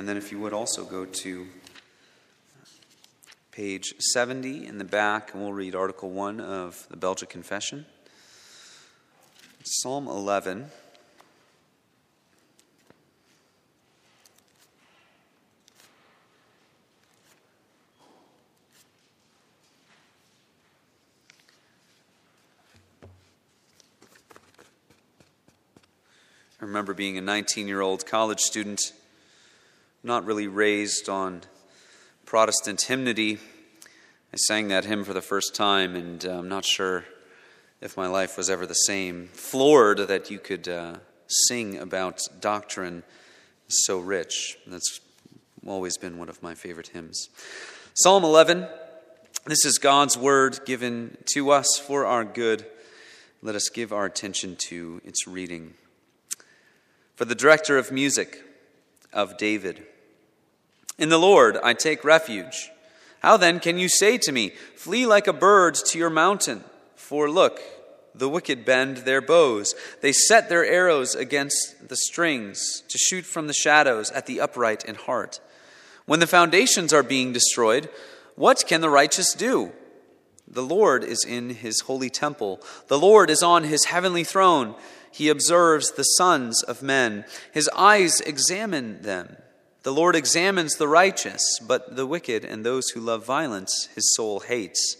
And then, if you would also go to page 70 in the back, and we'll read Article 1 of the Belgic Confession. Psalm 11. I remember being a 19 year old college student, not really raised on Protestant hymnody. I sang that hymn for the first time, and uh, I'm not sure if my life was ever the same. Floored that you could uh, sing about doctrine so rich. That's always been one of my favorite hymns. Psalm 11. This is God's word given to us for our good. Let us give our attention to its reading. For the director of music of David. In the Lord I take refuge. How then can you say to me, Flee like a bird to your mountain? For look, the wicked bend their bows. They set their arrows against the strings to shoot from the shadows at the upright in heart. When the foundations are being destroyed, what can the righteous do? The Lord is in his holy temple. The Lord is on his heavenly throne. He observes the sons of men. His eyes examine them. The Lord examines the righteous, but the wicked and those who love violence his soul hates.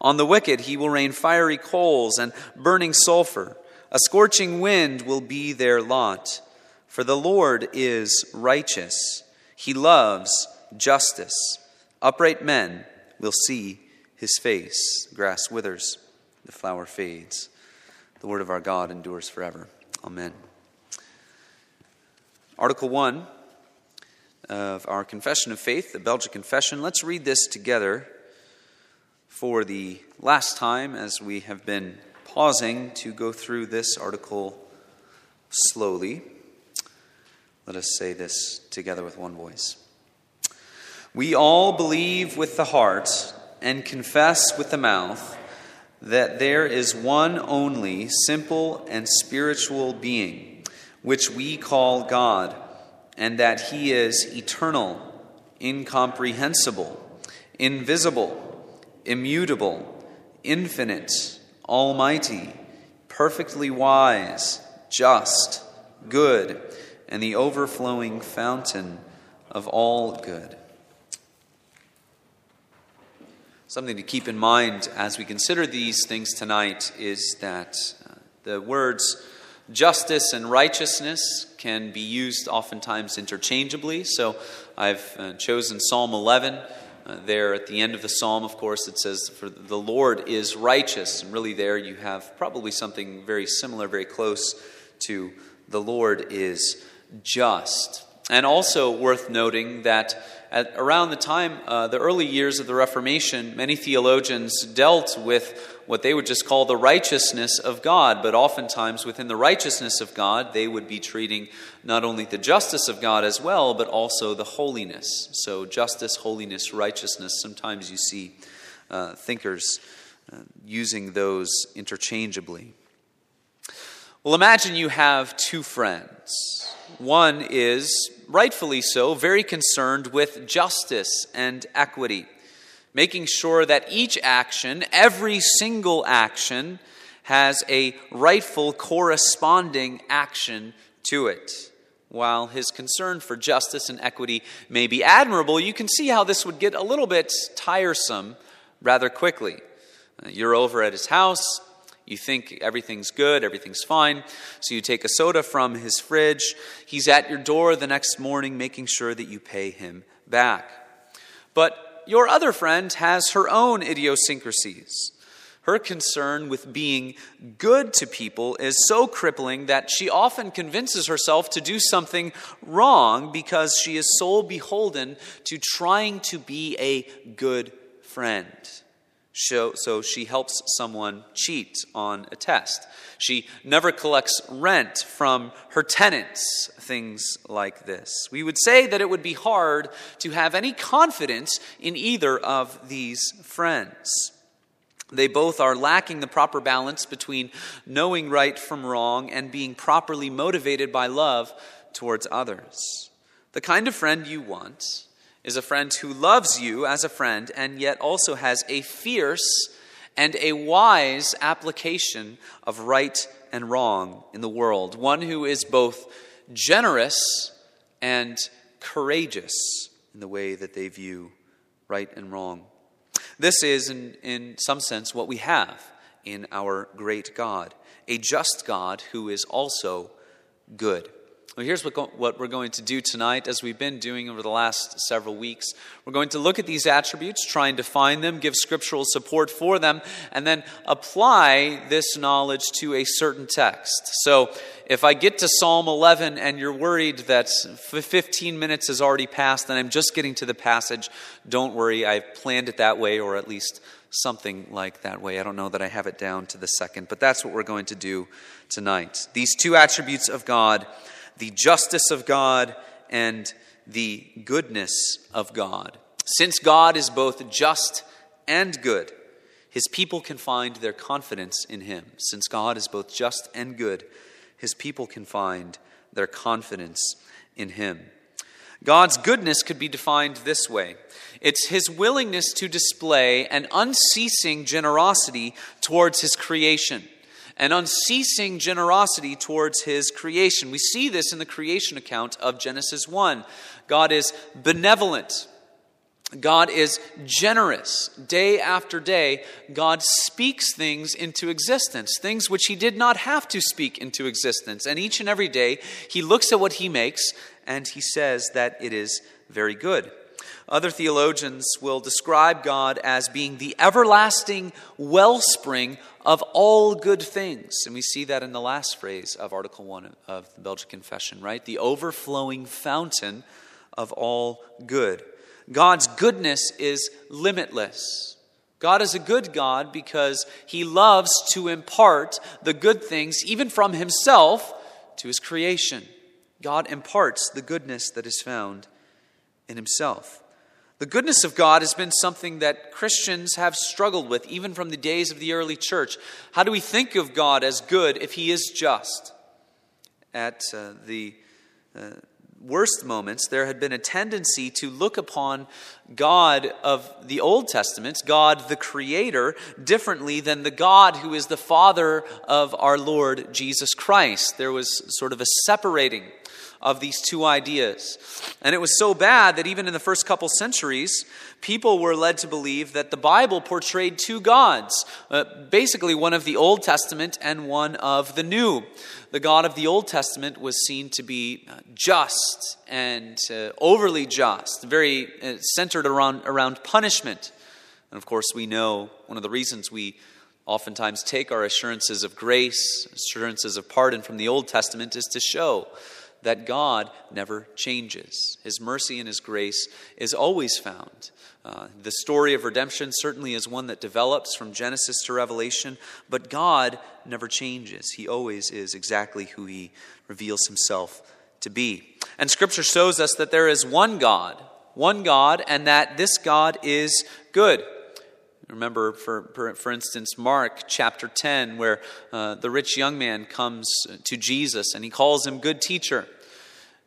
On the wicked he will rain fiery coals and burning sulfur. A scorching wind will be their lot. For the Lord is righteous. He loves justice. Upright men will see his face. Grass withers, the flower fades. The word of our God endures forever. Amen. Article 1 of our Confession of Faith, the Belgic Confession. Let's read this together for the last time as we have been pausing to go through this article slowly. Let us say this together with one voice. We all believe with the heart and confess with the mouth that there is one only simple and spiritual being, which we call God, and that He is eternal, incomprehensible, invisible, immutable, infinite, almighty, perfectly wise, just, good, and the overflowing fountain of all good. Something to keep in mind as we consider these things tonight is that uh, the words justice and righteousness can be used oftentimes interchangeably. So I've uh, chosen Psalm 11. Uh, there at the end of the psalm, of course, it says, For the Lord is righteous. And really, there you have probably something very similar, very close to the Lord is just. And also worth noting that at around the time, uh, the early years of the Reformation, many theologians dealt with what they would just call the righteousness of God, but oftentimes within the righteousness of God, they would be treating not only the justice of God as well, but also the holiness. So, justice, holiness, righteousness, sometimes you see uh, thinkers uh, using those interchangeably. Well, imagine you have two friends. One is, rightfully so, very concerned with justice and equity, making sure that each action, every single action, has a rightful corresponding action to it. While his concern for justice and equity may be admirable, you can see how this would get a little bit tiresome rather quickly. Uh, you're over at his house, you think everything's good, everything's fine. So you take a soda from his fridge. He's at your door the next morning, making sure that you pay him back. But your other friend has her own idiosyncrasies. Her concern with being good to people is so crippling that she often convinces herself to do something wrong because she is so beholden to trying to be a good friend. So she helps someone cheat on a test. She never collects rent from her tenants, things like this. We would say that it would be hard to have any confidence in either of these friends. They both are lacking the proper balance between knowing right from wrong and being properly motivated by love towards others. The kind of friend you want is a friend who loves you as a friend and yet also has a fierce and a wise application of right and wrong in the world. One who is both generous and courageous in the way that they view right and wrong. This is, in, in some sense, what we have in our great God a just God who is also good. Well, here's what, go- what we're going to do tonight, as we've been doing over the last several weeks. We're going to look at these attributes, try and define them, give scriptural support for them, and then apply this knowledge to a certain text. So, if I get to Psalm 11 and you're worried that 15 minutes has already passed and I'm just getting to the passage, don't worry. I've planned it that way, or at least something like that way. I don't know that I have it down to the second, but that's what we're going to do tonight. These two attributes of God the justice of God and the goodness of God. Since God is both just and good, his people can find their confidence in him. Since God is both just and good, his people can find their confidence in him. God's goodness could be defined this way it's his willingness to display an unceasing generosity towards his creation an unceasing generosity towards his creation. We see this in the creation account of Genesis 1. God is benevolent. God is generous. Day after day, God speaks things into existence, things which He did not have to speak into existence. And each and every day, He looks at what He makes and He says that it is very good. Other theologians will describe God as being the everlasting wellspring of all good things. And we see that in the last phrase of Article 1 of the Belgic Confession, right? The overflowing fountain of all good. God's goodness is limitless. God is a good God because he loves to impart the good things, even from himself, to his creation. God imparts the goodness that is found in himself. The goodness of God has been something that Christians have struggled with, even from the days of the early church. How do we think of God as good if He is just? At uh, the uh, worst moments, there had been a tendency to look upon God of the Old Testament, God the Creator, differently than the God who is the Father of our Lord Jesus Christ. There was sort of a separating of these two ideas. And it was so bad that even in the first couple centuries, people were led to believe that the Bible portrayed two gods, uh, basically one of the Old Testament and one of the New. The God of the Old Testament was seen to be uh, just and uh, overly just, very uh, centered around, around punishment. And of course, we know one of the reasons we oftentimes take our assurances of grace, assurances of pardon from the Old Testament is to show that God never changes. His mercy and His grace is always found. Uh, the story of redemption certainly is one that develops from Genesis to Revelation, but God never changes. He always is exactly who He reveals Himself to be. And Scripture shows us that there is one God, one God, and that this God is good. Remember, for, for, for, instance, Mark chapter 10, where uh, the rich young man comes to Jesus and he calls him good teacher.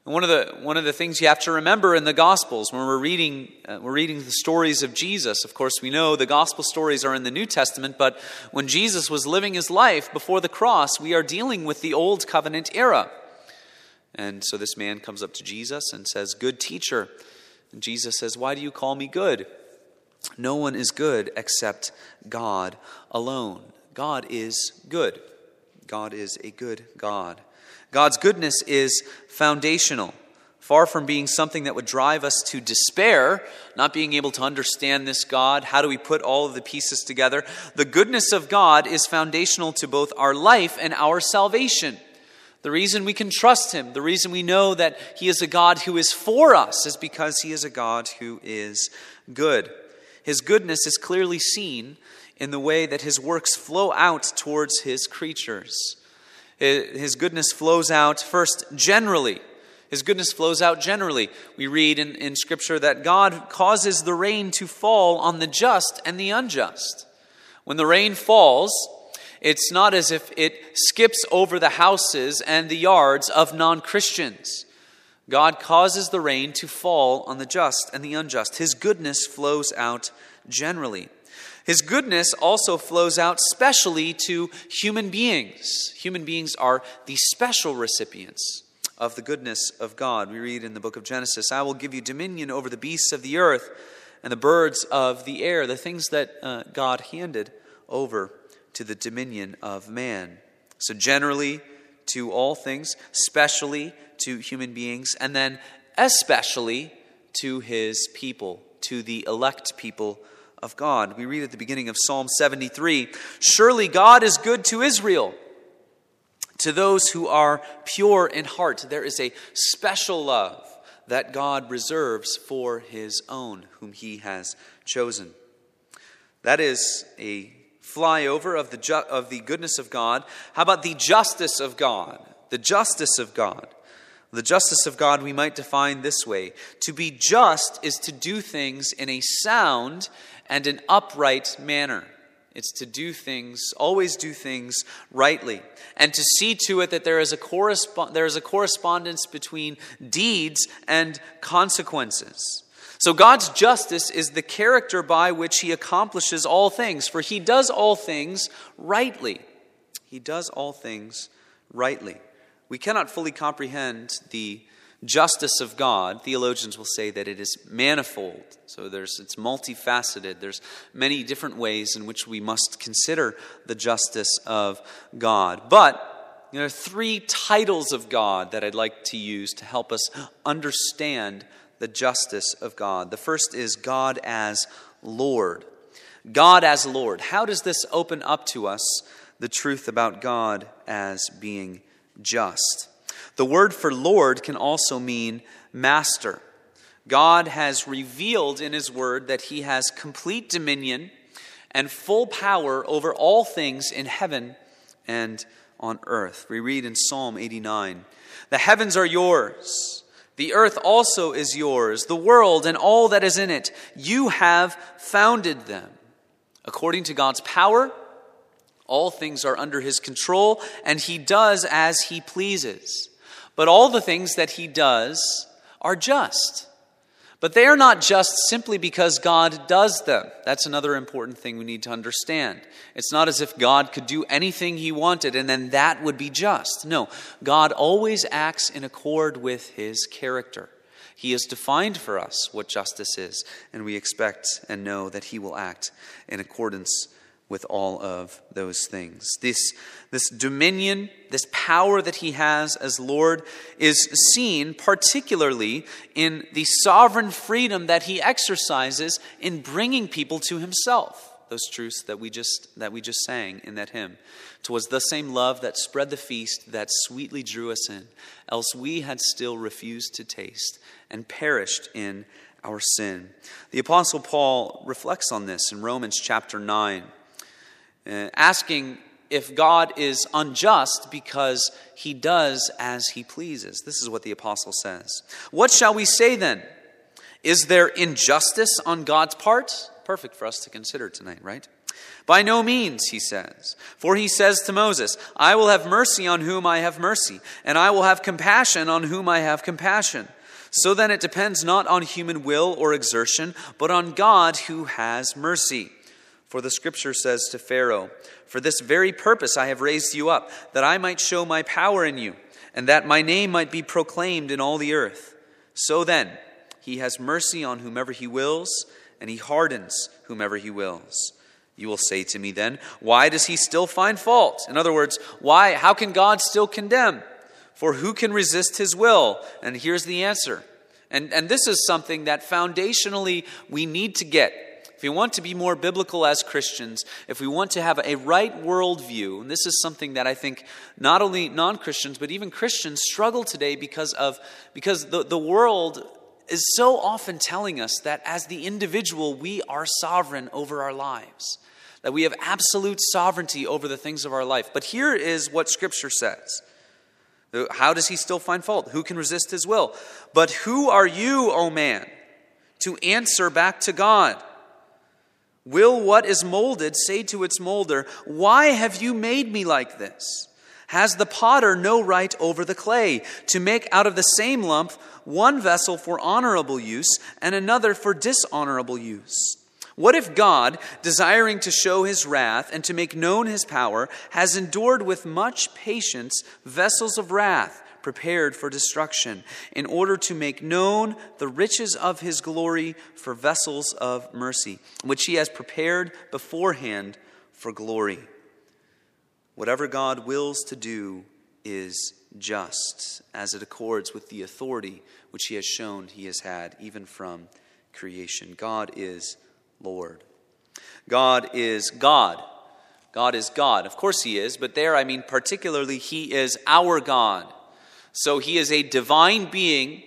And one of, the, one of the things you have to remember in the Gospels when we're reading, uh, we're reading the stories of Jesus, of course, we know the Gospel stories are in the New Testament, but when Jesus was living his life before the cross, we are dealing with the Old Covenant era. And so this man comes up to Jesus and says, Good teacher. And Jesus says, Why do you call me good? No one is good except God alone. God is good. God is a good God. God's goodness is foundational. Far from being something that would drive us to despair, not being able to understand this God, how do we put all of the pieces together? The goodness of God is foundational to both our life and our salvation. The reason we can trust Him, the reason we know that He is a God who is for us, is because He is a God who is good. His goodness is clearly seen in the way that his works flow out towards his creatures. His goodness flows out first generally. His goodness flows out generally. We read in, in Scripture that God causes the rain to fall on the just and the unjust. When the rain falls, it's not as if it skips over the houses and the yards of non Christians. God causes the rain to fall on the just and the unjust. His goodness flows out generally. His goodness also flows out specially to human beings. Human beings are the special recipients of the goodness of God. We read in the book of Genesis I will give you dominion over the beasts of the earth and the birds of the air, the things that uh, God handed over to the dominion of man. So, generally, to all things, specially to human beings, and then especially to his people, to the elect people of God. We read at the beginning of Psalm 73 Surely God is good to Israel, to those who are pure in heart. There is a special love that God reserves for his own, whom he has chosen. That is a flyover of the, ju- of the goodness of God. How about the justice of God? The justice of God. The justice of God we might define this way To be just is to do things in a sound and an upright manner. It's to do things, always do things rightly, and to see to it that there is a, there is a correspondence between deeds and consequences. So, God's justice is the character by which He accomplishes all things, for He does all things rightly. He does all things rightly. We cannot fully comprehend the justice of God, theologians will say that it is manifold. So there's it's multifaceted. There's many different ways in which we must consider the justice of God. But there are three titles of God that I'd like to use to help us understand the justice of God. The first is God as Lord. God as Lord. How does this open up to us the truth about God as being just? The word for Lord can also mean master. God has revealed in His Word that He has complete dominion and full power over all things in heaven and on earth. We read in Psalm 89 The heavens are yours, the earth also is yours, the world and all that is in it. You have founded them. According to God's power, all things are under His control, and He does as He pleases. But all the things that he does are just. But they are not just simply because God does them. That's another important thing we need to understand. It's not as if God could do anything he wanted and then that would be just. No, God always acts in accord with his character. He has defined for us what justice is, and we expect and know that he will act in accordance with all of those things. This, this dominion, this power that he has as Lord, is seen particularly in the sovereign freedom that he exercises in bringing people to himself. Those truths that we just that we just sang in that hymn. Twas the same love that spread the feast that sweetly drew us in, else we had still refused to taste and perished in our sin. The apostle Paul reflects on this in Romans chapter 9 uh, Uh, asking if God is unjust because he does as he pleases. This is what the apostle says. What shall we say then? Is there injustice on God's part? Perfect for us to consider tonight, right? By no means, he says. For he says to Moses, I will have mercy on whom I have mercy, and I will have compassion on whom I have compassion. So then it depends not on human will or exertion, but on God who has mercy. For the scripture says to Pharaoh, For this very purpose I have raised you up, that I might show my power in you, and that my name might be proclaimed in all the earth. So then, he has mercy on whomever he wills, and he hardens whomever he wills. You will say to me then, Why does he still find fault? In other words, why, how can God still condemn? For who can resist his will? And here's the answer. And, and this is something that foundationally we need to get we want to be more biblical as Christians, if we want to have a right worldview, and this is something that I think not only non Christians, but even Christians struggle today because of because the, the world is so often telling us that as the individual, we are sovereign over our lives, that we have absolute sovereignty over the things of our life. But here is what Scripture says. How does he still find fault? Who can resist his will? But who are you, O man, to answer back to God? Will what is molded say to its molder, Why have you made me like this? Has the potter no right over the clay to make out of the same lump one vessel for honorable use and another for dishonorable use? What if God, desiring to show his wrath and to make known his power, has endured with much patience vessels of wrath prepared for destruction, in order to make known the riches of his glory for vessels of mercy, which he has prepared beforehand for glory? Whatever God wills to do is just, as it accords with the authority which he has shown he has had even from creation. God is Lord. God is God. God is God. Of course, He is, but there I mean particularly He is our God. So He is a divine being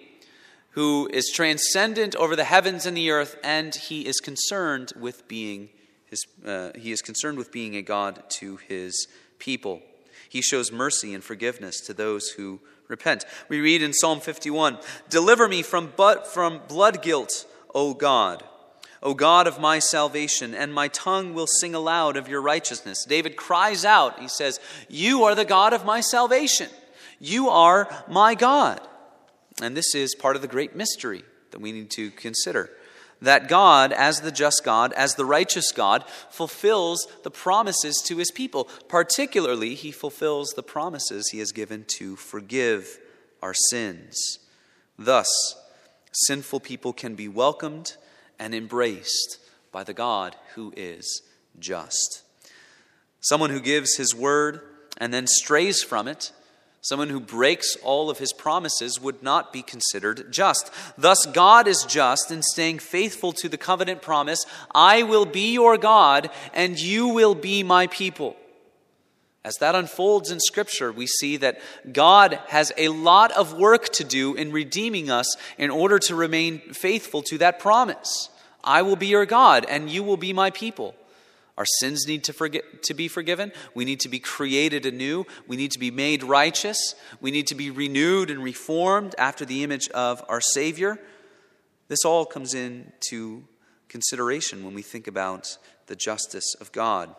who is transcendent over the heavens and the earth, and He is concerned with being his, uh, He is concerned with being a God to His people. He shows mercy and forgiveness to those who repent. We read in Psalm 51 Deliver me from, but, from blood guilt, O God. O God of my salvation, and my tongue will sing aloud of your righteousness. David cries out, he says, You are the God of my salvation. You are my God. And this is part of the great mystery that we need to consider that God, as the just God, as the righteous God, fulfills the promises to his people. Particularly, he fulfills the promises he has given to forgive our sins. Thus, sinful people can be welcomed and embraced by the God who is just. Someone who gives his word and then strays from it Someone who breaks all of his promises would not be considered just. Thus, God is just in staying faithful to the covenant promise I will be your God, and you will be my people. As that unfolds in Scripture, we see that God has a lot of work to do in redeeming us in order to remain faithful to that promise. I will be your God, and you will be my people. Our sins need to, forget, to be forgiven. We need to be created anew. We need to be made righteous. We need to be renewed and reformed after the image of our Savior. This all comes into consideration when we think about the justice of God.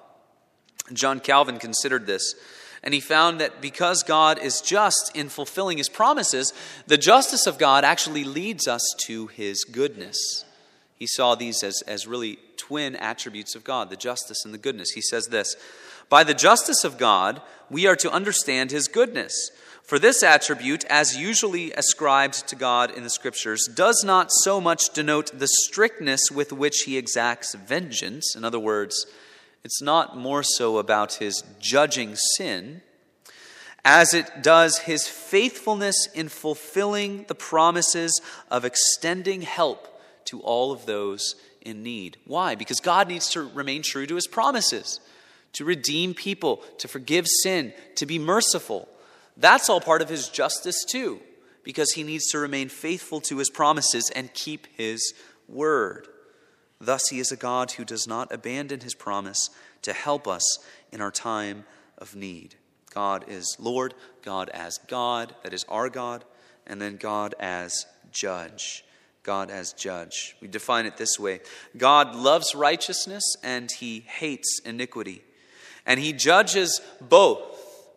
John Calvin considered this, and he found that because God is just in fulfilling his promises, the justice of God actually leads us to his goodness. He saw these as, as really twin attributes of God the justice and the goodness. He says this By the justice of God, we are to understand his goodness. For this attribute, as usually ascribed to God in the Scriptures, does not so much denote the strictness with which he exacts vengeance. In other words, it's not more so about his judging sin as it does his faithfulness in fulfilling the promises of extending help to all of those in need. Why? Because God needs to remain true to his promises, to redeem people, to forgive sin, to be merciful. That's all part of his justice, too, because he needs to remain faithful to his promises and keep his word. Thus, he is a God who does not abandon his promise to help us in our time of need. God is Lord, God as God, that is our God, and then God as judge. God as judge. We define it this way God loves righteousness and he hates iniquity. And he judges both.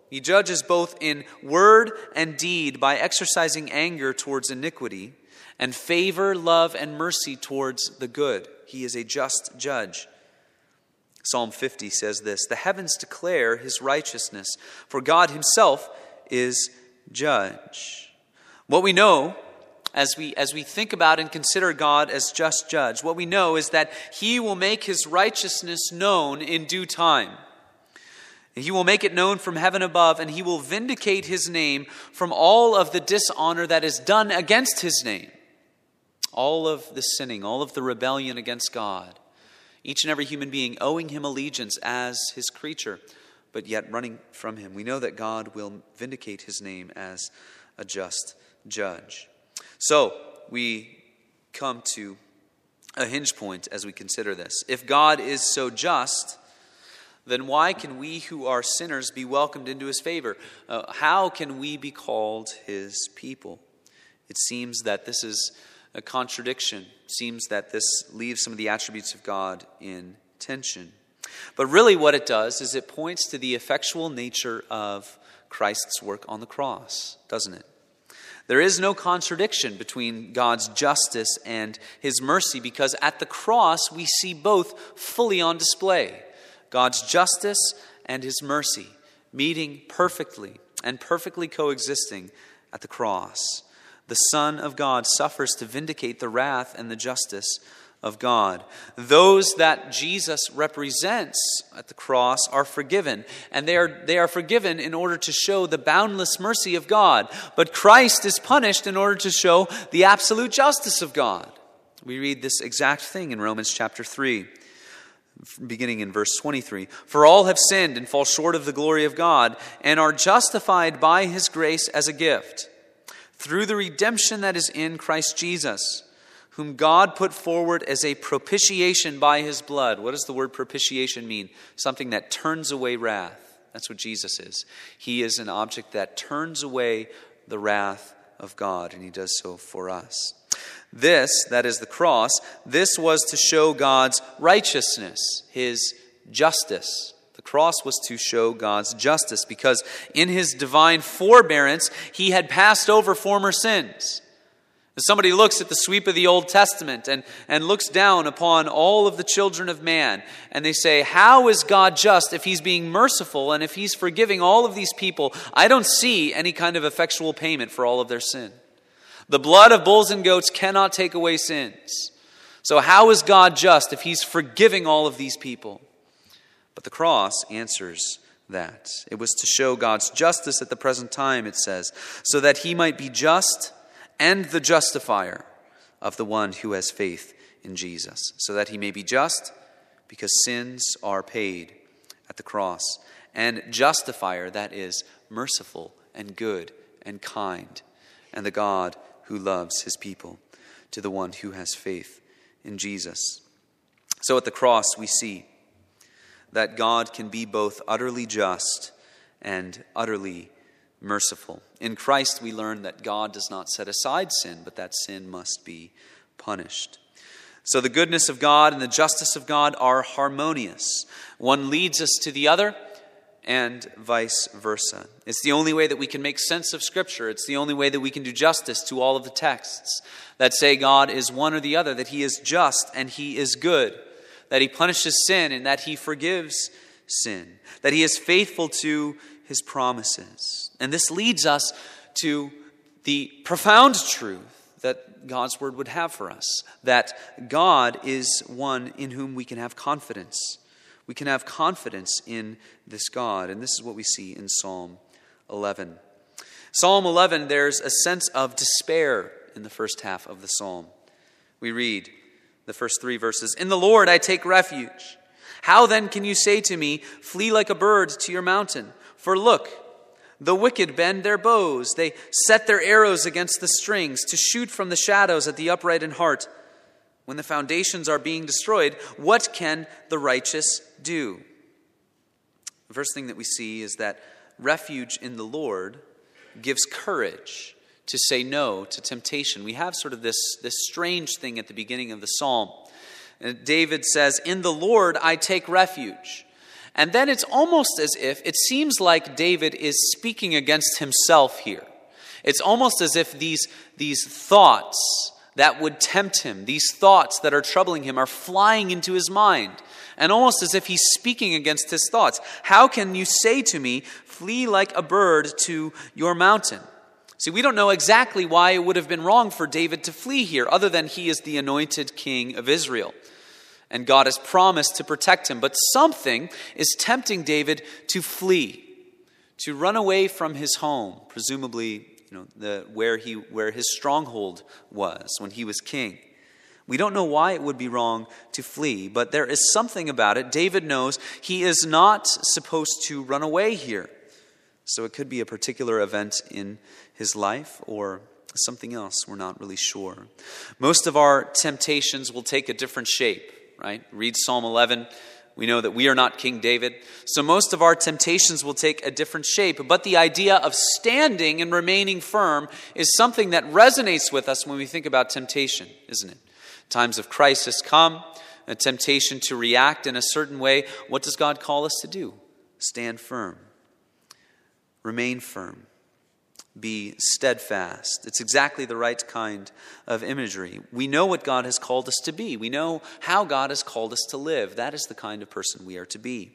He judges both in word and deed by exercising anger towards iniquity and favor, love, and mercy towards the good. He is a just judge. Psalm 50 says this The heavens declare his righteousness, for God himself is judge. What we know as we, as we think about and consider God as just judge, what we know is that He will make His righteousness known in due time. He will make it known from heaven above, and He will vindicate His name from all of the dishonor that is done against His name. All of the sinning, all of the rebellion against God. Each and every human being owing Him allegiance as His creature, but yet running from Him. We know that God will vindicate His name as a just judge. So, we come to a hinge point as we consider this. If God is so just, then why can we who are sinners be welcomed into his favor? Uh, how can we be called his people? It seems that this is a contradiction. It seems that this leaves some of the attributes of God in tension. But really, what it does is it points to the effectual nature of Christ's work on the cross, doesn't it? There is no contradiction between God's justice and his mercy because at the cross we see both fully on display God's justice and his mercy meeting perfectly and perfectly coexisting at the cross. The Son of God suffers to vindicate the wrath and the justice of God. Those that Jesus represents at the cross are forgiven, and they are, they are forgiven in order to show the boundless mercy of God. But Christ is punished in order to show the absolute justice of God. We read this exact thing in Romans chapter 3 beginning in verse 23 For all have sinned and fall short of the glory of God, and are justified by his grace as a gift, through the redemption that is in Christ Jesus whom God put forward as a propitiation by his blood. What does the word propitiation mean? Something that turns away wrath. That's what Jesus is. He is an object that turns away the wrath of God, and he does so for us. This, that is the cross, this was to show God's righteousness, his justice. The cross was to show God's justice because in his divine forbearance, he had passed over former sins. Somebody looks at the sweep of the Old Testament and, and looks down upon all of the children of man, and they say, How is God just if He's being merciful and if He's forgiving all of these people? I don't see any kind of effectual payment for all of their sin. The blood of bulls and goats cannot take away sins. So, how is God just if He's forgiving all of these people? But the cross answers that. It was to show God's justice at the present time, it says, so that He might be just and the justifier of the one who has faith in Jesus, so that he may be just because sins are paid at the cross, and justifier, that is, merciful and good and kind, and the God who loves his people, to the one who has faith in Jesus. So at the cross, we see that God can be both utterly just and utterly merciful. In Christ, we learn that God does not set aside sin, but that sin must be punished. So the goodness of God and the justice of God are harmonious. One leads us to the other, and vice versa. It's the only way that we can make sense of Scripture. It's the only way that we can do justice to all of the texts that say God is one or the other, that He is just and He is good, that He punishes sin and that He forgives sin, that He is faithful to his promises. And this leads us to the profound truth that God's word would have for us that God is one in whom we can have confidence. We can have confidence in this God. And this is what we see in Psalm 11. Psalm 11, there's a sense of despair in the first half of the psalm. We read the first three verses In the Lord I take refuge. How then can you say to me, Flee like a bird to your mountain? For look, the wicked bend their bows, they set their arrows against the strings to shoot from the shadows at the upright in heart. When the foundations are being destroyed, what can the righteous do? The first thing that we see is that refuge in the Lord gives courage to say no to temptation. We have sort of this, this strange thing at the beginning of the psalm. Uh, David says, In the Lord I take refuge. And then it's almost as if it seems like David is speaking against himself here. It's almost as if these, these thoughts that would tempt him, these thoughts that are troubling him, are flying into his mind. And almost as if he's speaking against his thoughts. How can you say to me, Flee like a bird to your mountain? See, we don't know exactly why it would have been wrong for David to flee here, other than he is the anointed king of Israel and God has promised to protect him. But something is tempting David to flee, to run away from his home, presumably you know, the, where, he, where his stronghold was when he was king. We don't know why it would be wrong to flee, but there is something about it. David knows he is not supposed to run away here. So it could be a particular event in his life or something else. We're not really sure. Most of our temptations will take a different shape right? Read Psalm 11. We know that we are not King David. So most of our temptations will take a different shape. But the idea of standing and remaining firm is something that resonates with us when we think about temptation, isn't it? Times of crisis come, a temptation to react in a certain way. What does God call us to do? Stand firm. remain firm, be steadfast. It's exactly the right kind of imagery. We know what God has called us to be, we know how God has called us to live. That is the kind of person we are to be.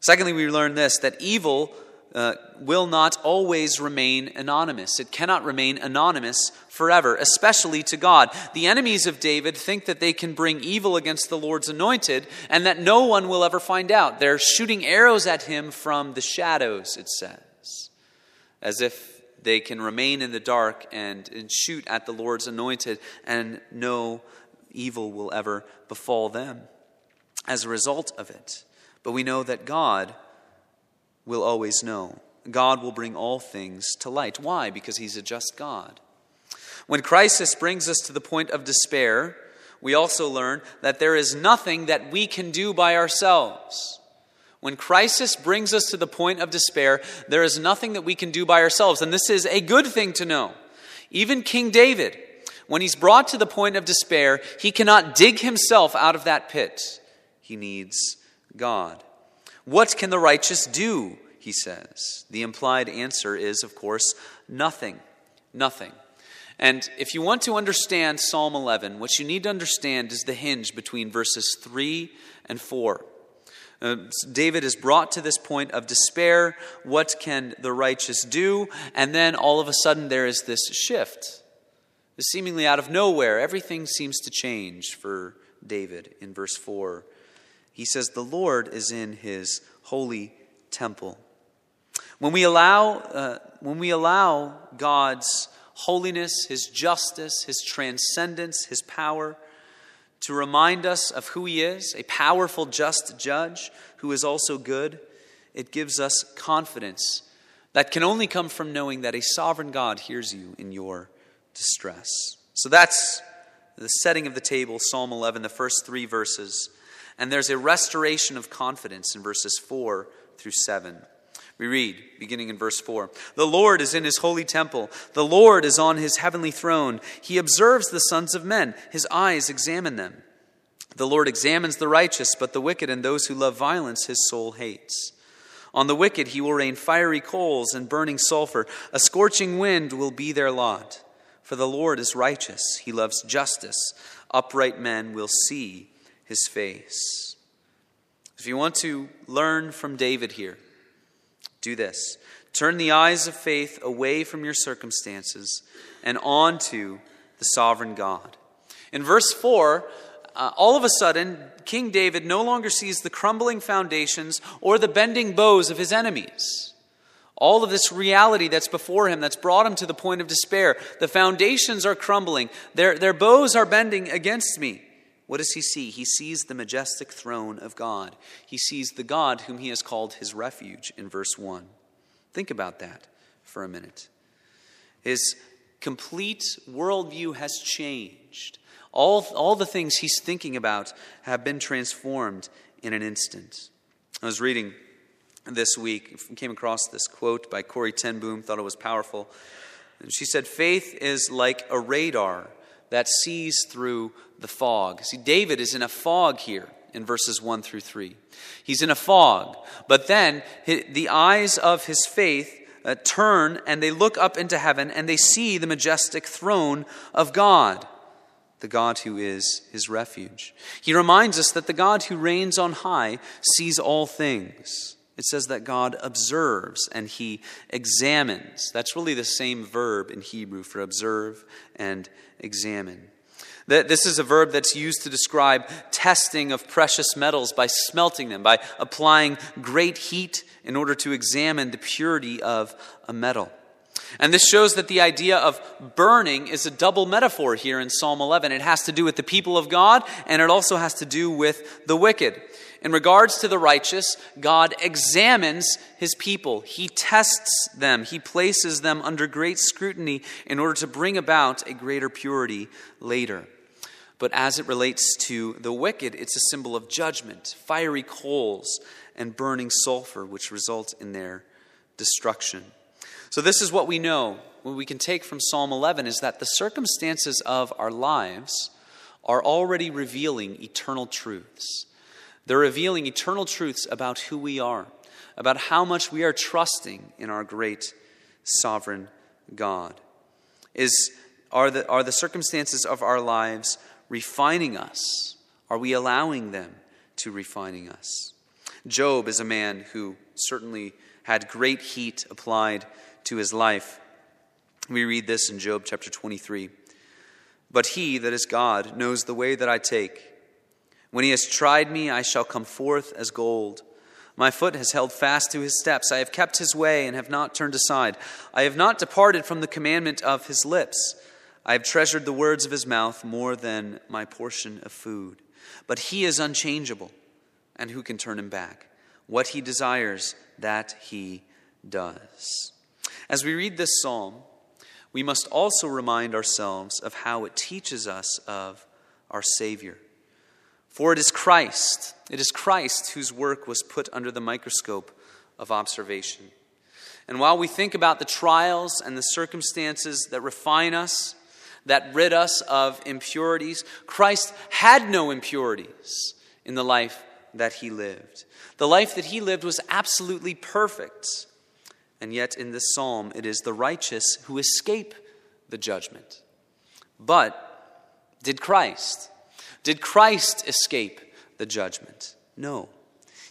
Secondly, we learn this that evil uh, will not always remain anonymous. It cannot remain anonymous forever, especially to God. The enemies of David think that they can bring evil against the Lord's anointed and that no one will ever find out. They're shooting arrows at him from the shadows, it says, as if they can remain in the dark and, and shoot at the Lord's anointed and no evil will ever befall them as a result of it. But we know that God will always know. God will bring all things to light. Why? Because He's a just God. When crisis brings us to the point of despair, we also learn that there is nothing that we can do by ourselves. When crisis brings us to the point of despair, there is nothing that we can do by ourselves. And this is a good thing to know. Even King David, when he's brought to the point of despair, he cannot dig himself out of that pit. He needs God. What can the righteous do? He says. The implied answer is, of course, nothing. Nothing. And if you want to understand Psalm 11, what you need to understand is the hinge between verses 3 and 4. Uh, David is brought to this point of despair. What can the righteous do? And then all of a sudden there is this shift. Seemingly out of nowhere, everything seems to change for David in verse 4 he says, The Lord is in his holy temple. When we allow, uh, when we allow God's holiness, his justice, his transcendence, his power to remind us of who he is, a powerful, just judge who is also good, it gives us confidence that can only come from knowing that a sovereign God hears you in your distress. So that's the setting of the table, Psalm 11, the first three verses. And there's a restoration of confidence in verses 4 through 7. We read, beginning in verse 4 The Lord is in his holy temple. The Lord is on his heavenly throne. He observes the sons of men, his eyes examine them. The Lord examines the righteous, but the wicked and those who love violence his soul hates. On the wicked he will rain fiery coals and burning sulfur. A scorching wind will be their lot. For the Lord is righteous, he loves justice. Upright men will see his face. If you want to learn from David here, do this. Turn the eyes of faith away from your circumstances and onto the sovereign God. In verse 4, uh, all of a sudden, King David no longer sees the crumbling foundations or the bending bows of his enemies. All of this reality that's before him, that's brought him to the point of despair. The foundations are crumbling, their, their bows are bending against me. What does he see? He sees the majestic throne of God. He sees the God whom he has called his refuge in verse 1. Think about that for a minute. His complete worldview has changed. All, all the things he's thinking about have been transformed in an instant. I was reading this week, came across this quote by Corrie ten Boom, thought it was powerful. She said, Faith is like a radar that sees through the fog. See, David is in a fog here in verses 1 through 3. He's in a fog, but then the eyes of his faith uh, turn and they look up into heaven and they see the majestic throne of God, the God who is his refuge. He reminds us that the God who reigns on high sees all things. It says that God observes and he examines. That's really the same verb in Hebrew for observe and examine. This is a verb that's used to describe testing of precious metals by smelting them, by applying great heat in order to examine the purity of a metal. And this shows that the idea of burning is a double metaphor here in Psalm 11. It has to do with the people of God, and it also has to do with the wicked. In regards to the righteous, God examines his people. He tests them. He places them under great scrutiny in order to bring about a greater purity later. But as it relates to the wicked, it's a symbol of judgment, fiery coals, and burning sulfur, which result in their destruction. So, this is what we know. What we can take from Psalm 11 is that the circumstances of our lives are already revealing eternal truths. They're revealing eternal truths about who we are, about how much we are trusting in our great sovereign God. Is, are, the, are the circumstances of our lives refining us? Are we allowing them to refining us? Job is a man who certainly had great heat applied to his life. We read this in Job chapter 23. But he, that is God, knows the way that I take. When he has tried me, I shall come forth as gold. My foot has held fast to his steps. I have kept his way and have not turned aside. I have not departed from the commandment of his lips. I have treasured the words of his mouth more than my portion of food. But he is unchangeable, and who can turn him back? What he desires, that he does. As we read this psalm, we must also remind ourselves of how it teaches us of our Savior. For it is Christ, it is Christ whose work was put under the microscope of observation. And while we think about the trials and the circumstances that refine us, that rid us of impurities, Christ had no impurities in the life that he lived. The life that he lived was absolutely perfect. And yet, in this psalm, it is the righteous who escape the judgment. But did Christ? Did Christ escape the judgment? No.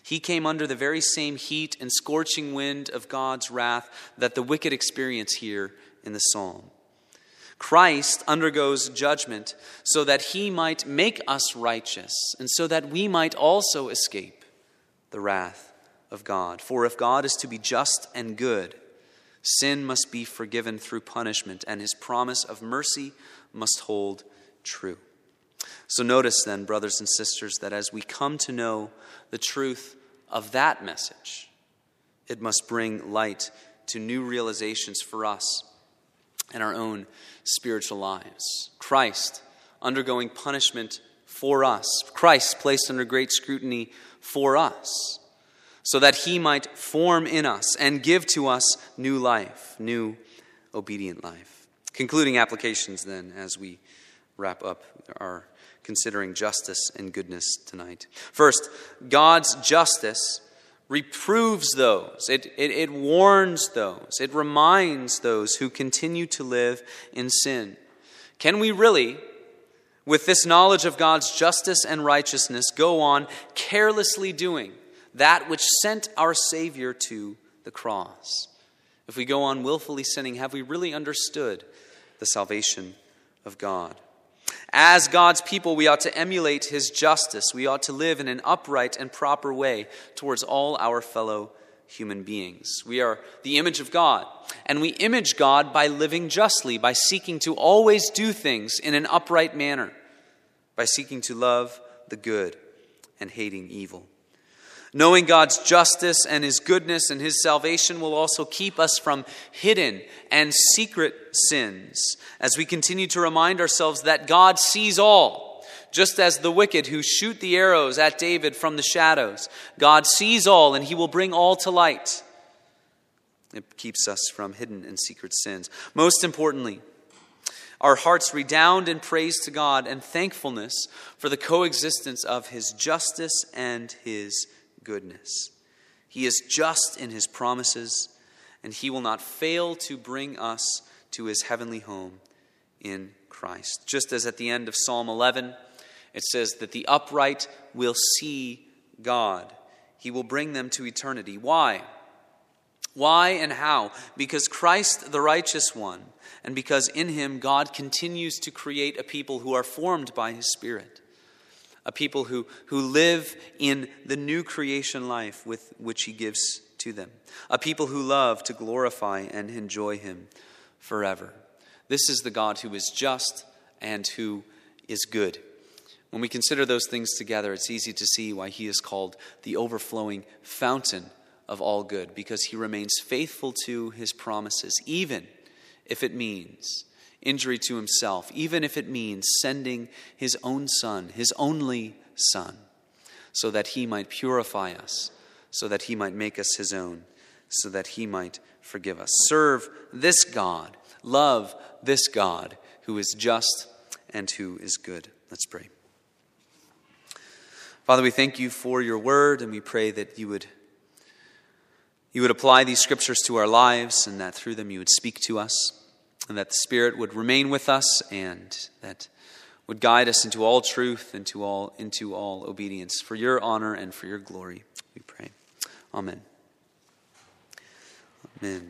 He came under the very same heat and scorching wind of God's wrath that the wicked experience here in the psalm. Christ undergoes judgment so that he might make us righteous and so that we might also escape the wrath of God. For if God is to be just and good, sin must be forgiven through punishment, and his promise of mercy must hold true. So notice then, brothers and sisters, that as we come to know the truth of that message, it must bring light to new realizations for us and our own spiritual lives. Christ undergoing punishment for us, Christ placed under great scrutiny for us so that he might form in us and give to us new life, new obedient life. Concluding applications, then, as we wrap up our considering justice and goodness tonight. First, God's justice reproves those, it, it, it, warns those, it reminds those who continue to live in sin. Can we really, with this knowledge of God's justice and righteousness, go on carelessly doing that which sent our Savior to the cross. If we go on willfully sinning, have we really understood the salvation of God? As God's people, we ought to emulate His justice. We ought to live in an upright and proper way towards all our fellow human beings. We are the image of God, and we image God by living justly, by seeking to always do things in an upright manner, by seeking to love the good and hating evil. Knowing God's justice and His goodness and His salvation will also keep us from hidden and secret sins as we continue to remind ourselves that God sees all. Just as the wicked who shoot the arrows at David from the shadows, God sees all and He will bring all to light. It keeps us from hidden and secret sins. Most importantly, our hearts redound in praise to God and thankfulness for the coexistence of His justice and His goodness. He is just in his promises, and he will not fail to bring us to his heavenly home in Christ. Just as at the end of Psalm 11, it says that the upright will see God. He will bring them to eternity. Why? Why and how? Because Christ, the righteous one, and because in him God continues to create a people who are formed by his Spirit a people who, who live in the new creation life with which he gives to them, a people who love to glorify and enjoy him forever. This is the God who is just and who is good. When we consider those things together, it's easy to see why he is called the overflowing fountain of all good, because he remains faithful to his promises, even if it means injury to himself, even if it means sending his own son, his only son, so that he might purify us, so that he might make us his own, so that he might forgive us. Serve this God, love this God who is just and who is good. Let's pray. Father, we thank you for your word, and we pray that you would you would apply these scriptures to our lives and that through them you would speak to us and that the Spirit would remain with us and that would guide us into all truth, into all, into all obedience. For your honor and for your glory, we pray. Amen. Amen.